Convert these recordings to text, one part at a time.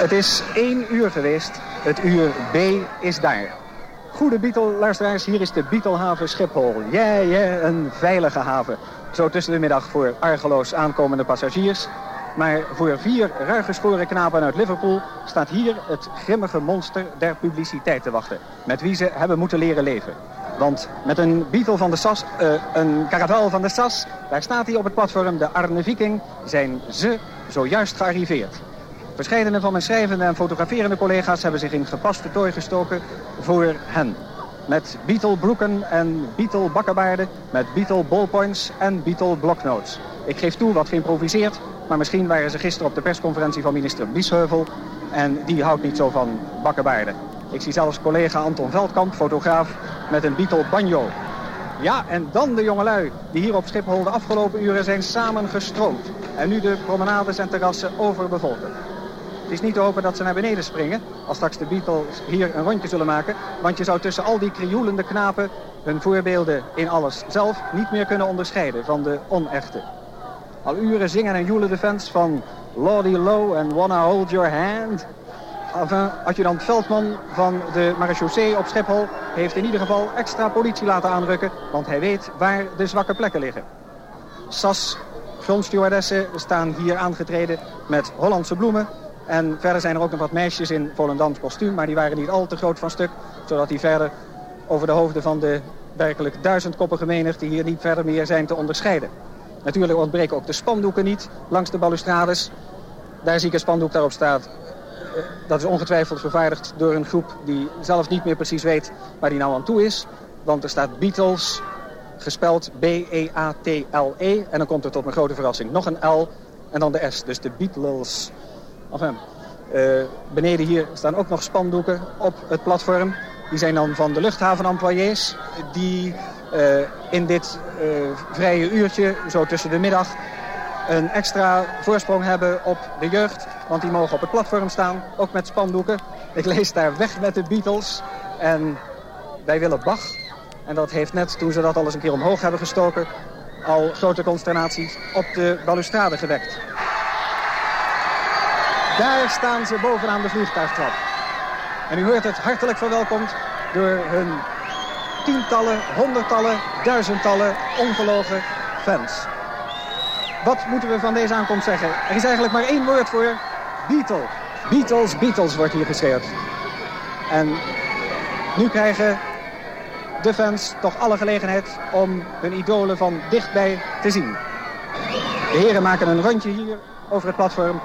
Het is één uur geweest. Het uur B is daar. Goede Beatle-luisteraars, hier is de Beatlehaven Schiphol. Ja, ja, een veilige haven. Zo tussen de middag voor argeloos aankomende passagiers. Maar voor vier ruiggeschoren knapen uit Liverpool staat hier het grimmige monster der publiciteit te wachten. Met wie ze hebben moeten leren leven. Want met een Beatle van de SAS, uh, een caravel van de SAS, daar staat hij op het platform, de Arne Viking, zijn ze zojuist gearriveerd. Verscheidene van mijn schrijvende en fotograferende collega's hebben zich in gepaste tooi gestoken voor hen. Met Beatle broeken en Beatle bakkenbaarden, met Beatle ballpoints en Beatle bloknotes. Ik geef toe wat geïmproviseerd, maar misschien waren ze gisteren op de persconferentie van minister Biesheuvel en die houdt niet zo van bakkenbaarden. Ik zie zelfs collega Anton Veldkamp, fotograaf, met een Beatle banjo. Ja, en dan de jongelui die hier op Schiphol de afgelopen uren zijn samengestroomd. En nu de promenades en terrassen overbevolken. Het is niet te hopen dat ze naar beneden springen als straks de Beatles hier een rondje zullen maken. Want je zou tussen al die krioelende knapen hun voorbeelden in alles zelf niet meer kunnen onderscheiden van de onechte. Al uren zingen en joelen de fans van Lordy Low en Wanna Hold Your Hand. Enfin, adjudant Veldman van de marechaussee op Schiphol heeft in ieder geval extra politie laten aanrukken, want hij weet waar de zwakke plekken liggen. SAS grondstewardessen staan hier aangetreden met Hollandse bloemen. En verder zijn er ook nog wat meisjes in Volendams kostuum, maar die waren niet al te groot van stuk, zodat die verder over de hoofden van de werkelijk duizendkoppige menigte hier niet verder meer zijn te onderscheiden. Natuurlijk ontbreken ook de spandoeken niet langs de balustrades. Daar zie ik een spandoek daarop staat. Dat is ongetwijfeld vervaardigd door een groep die zelf niet meer precies weet waar die nou aan toe is. Want er staat Beatles, gespeld B-E-A-T-L-E. -E, en dan komt er tot mijn grote verrassing nog een L en dan de S, dus de Beatles. Enfin, uh, beneden hier staan ook nog spandoeken op het platform. Die zijn dan van de luchthavenemployés die uh, in dit uh, vrije uurtje, zo tussen de middag, een extra voorsprong hebben op de jeugd. Want die mogen op het platform staan, ook met spandoeken. Ik lees daar weg met de Beatles en wij willen Bach. En dat heeft net, toen ze dat al eens een keer omhoog hebben gestoken... al grote consternaties op de balustrade gewekt. Daar staan ze bovenaan de vliegtuigtrap. En u hoort het hartelijk verwelkomd door hun tientallen, honderdtallen, duizendtallen ongelogen fans. Wat moeten we van deze aankomst zeggen? Er is eigenlijk maar één woord voor. Beatles. Beatles, Beatles wordt hier geschreeuwd. En nu krijgen de fans toch alle gelegenheid om hun idolen van dichtbij te zien. De heren maken een rondje hier over het platform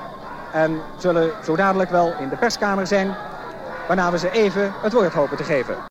en zullen zo dadelijk wel in de perskamer zijn... waarna we ze even het woord hopen te geven.